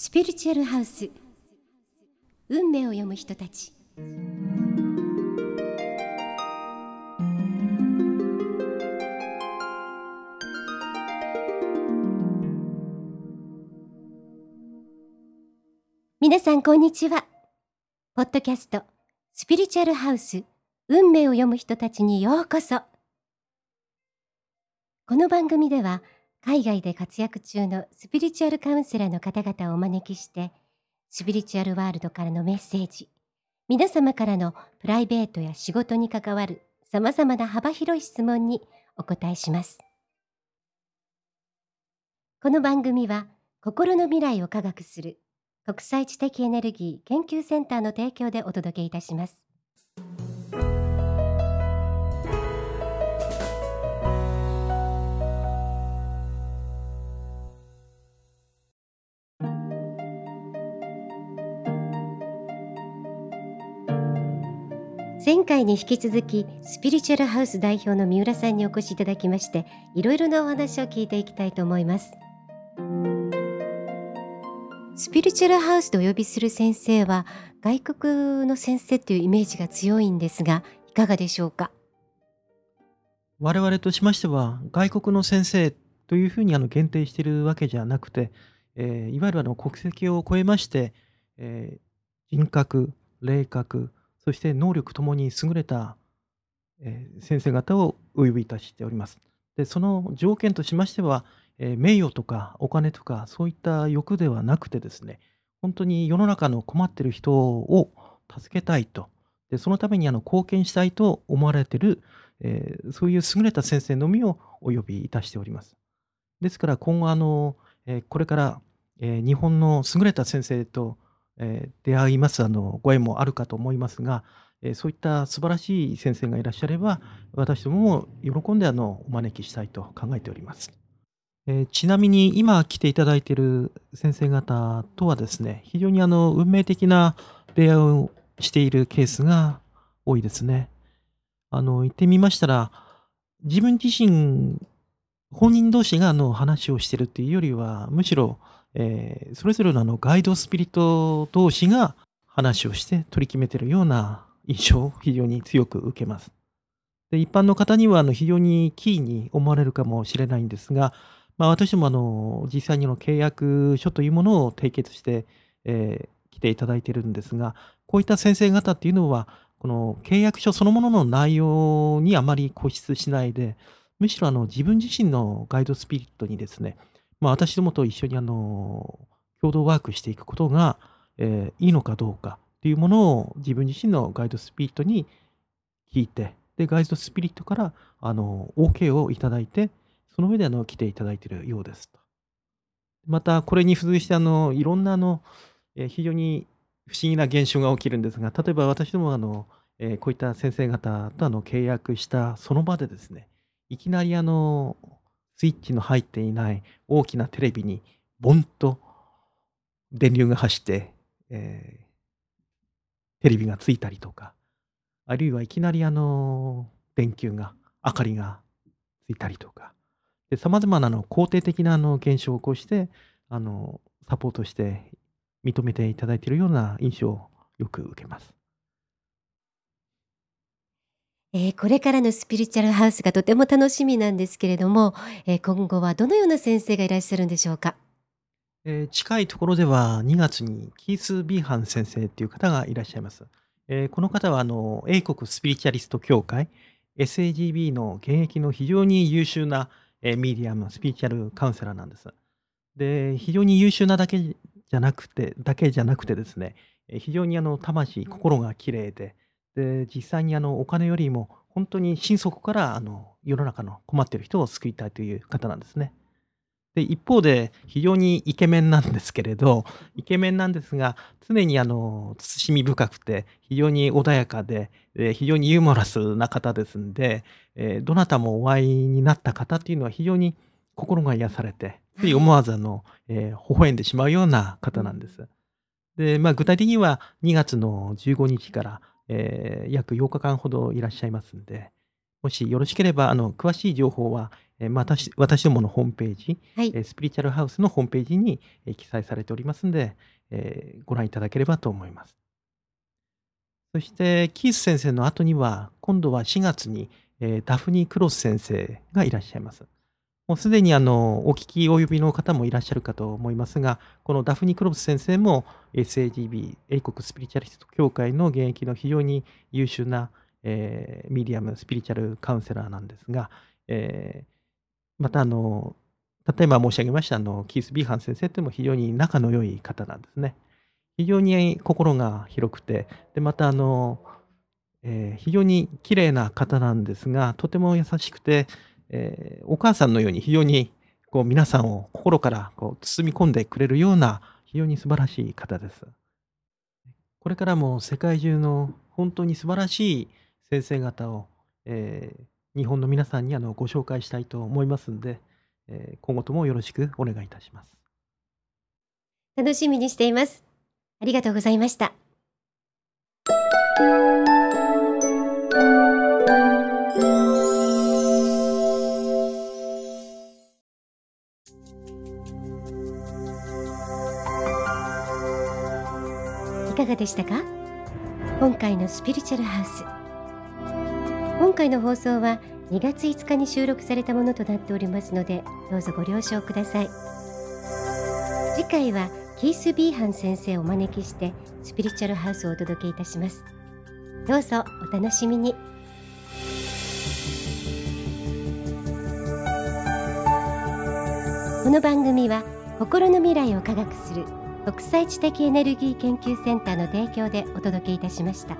スピリチュアルハウス。運命を読む人たち。皆さんこんにちは。ポッドキャストスピリチュアルハウス運命を読む人たちにようこそ。この番組では海外で活躍中のスピリチュアルカウンセラーの方々をお招きしてスピリチュアルワールドからのメッセージ皆様からのプライベートや仕事に関わるさまざまな幅広い質問にお答えします。この番組は心の未来を科学する国際知的エネルギー研究センターの提供でお届けいたします。前回に引き続きスピリチュアルハウス代表の三浦さんにお越しいただきましていろいろなお話を聞いていきたいと思います。スピリチュアルハウスでお呼びする先生は外国の先生というイメージが強いんですがいかがでしょうか？我々としましては外国の先生というふうにあの限定しているわけじゃなくて、えー、いわゆるあの国籍を超えまして、えー、人格霊格そして能力ともに優れた、え、先生方をお呼びいたしております。でその条件としましては、え、名誉とかお金とかそういった欲ではなくてですね本当に世の中の困ってる人を助けたいとでそのためにあの貢献したいと思われている、えー、そういう優れた先生のみをお呼びいたしております。ですから今後あの、えー、これから、えー、日本の優れた先生とえ出会いますあのご縁もあるかと思いますが、えそういった素晴らしい先生がいらっしゃれば私どもも喜んであのお招きしたいと考えております。えちなみに今来ていただいている先生方とはですね非常にあの運命的な出会いをしているケースが多いですね。あの言ってみましたら自分自身本人同士があの話をしているというよりはむしろえー、それぞれのあのガイドスピリット同士が話をして取り決めてるような印象を非常に強く受けます。で一般の方にはあの非常にキーに思われるかもしれないんですが、まあ、私もあの実際にの契約書というものを締結して、えー、来ていただいているんですが、こういった先生方っていうのは、この契約書そのものの内容にあまり固執しないで、むしろあの自分自身のガイドスピリットにですね、まあ、私どもと一緒にあの共同ワークしていくことが、えー、いいのかどうかっていうものを自分自身のガイドスピリットに聞いて、で、ガイドスピリットからあの OK をいただいて、その上であの来ていただいているようですと。また、これに付随してあのいろんなあの、えー、非常に不思議な現象が起きるんですが、例えば私どもあの、えー、こういった先生方とあの契約したその場でですね、いきなりあのスイッチの入っていない大きなテレビにボンと電流が走って、えー、テレビがついたりとか、あるいはいきなりあの電球が、明かりがついたりとか、さまざまなの肯定的なあの現象を起こして、あのサポートして認めていただいているような印象をよく受けます。えー、これからのスピリチュアルハウスがとても楽しみなんですけれども、えー、今後はどのような先生がいらっしゃるんでしょうか？えー、近いところでは2月にキース・ビーハン先生っていう方がいらっしゃいます。え、この方はあの英国スピリチュアリスト協会 SAGB の現役の非常に優秀な、え、ミディアムスピリチュアルカウンセラーなんです。で非常に優秀なだけじゃなくてだけじゃなくてですね非常にあの魂心が綺麗でで、実際にあのお金よりも本当に心底からあの世の中の困っている人を救いたいという方なんですね。で、一方で非常にイケメンなんですけれど、イケメンなんですが、常にあの慎み深くて、非常に穏やかで、え非常にユーモラスな方ですんで、えどなたもお会いになった方っていうのは非常に心が癒されて、つい思わずあの、えー、微笑んでしまうような方なんです。で、まあ、具体的には2月の15日から、えー、約8日間ほどいらっしゃいますんで、もしよろしければ、あの、詳しい情報は、え、またし私どものホームページ、はい。え、スピリチュアルハウスのホームページに、え、記載されておりますんで、えーご覧いただければと思います。そして、キース先生の後には、今度は4月に、えーダフニー・クロス先生がいらっしゃいます。もうすでにあの、お聞き及びの方もいらっしゃるかと思いますが、このダフニ・クロブス先生も SAGB、英国スピリチュアリスト協会の現役の非常に優秀な、えーミディアム、スピリチュアルカウンセラーなんですが、えーまたあの、例えば申し上げましたあの、キース・ビーハン先生というのも非常に仲の良い方なんですね。非常に心が広くて、で、またあの、えー非常に綺麗な方なんですが、とても優しくて、えーお母さんのように非常にこう皆さんを心からこう包み込んでくれるような非常に素晴らしい方です。これからも世界中の本当に素晴らしい先生方を、えー日本の皆さんにあのご紹介したいと思いますんで、えー今後ともよろしくお願いいたします。楽しみにしています。ありがとうございました。がでしたか？今回のスピリチュアルハウス。今回の放送は2月5日に収録されたものとなっておりますので、どうぞご了承ください。次回はキース・ビーハン先生をお招きしてスピリチュアルハウスをお届けいたしますどうぞお楽しみにこの番組は心の未来を科学する国際知的エネルギー研究センターの提供でお届けいたしました。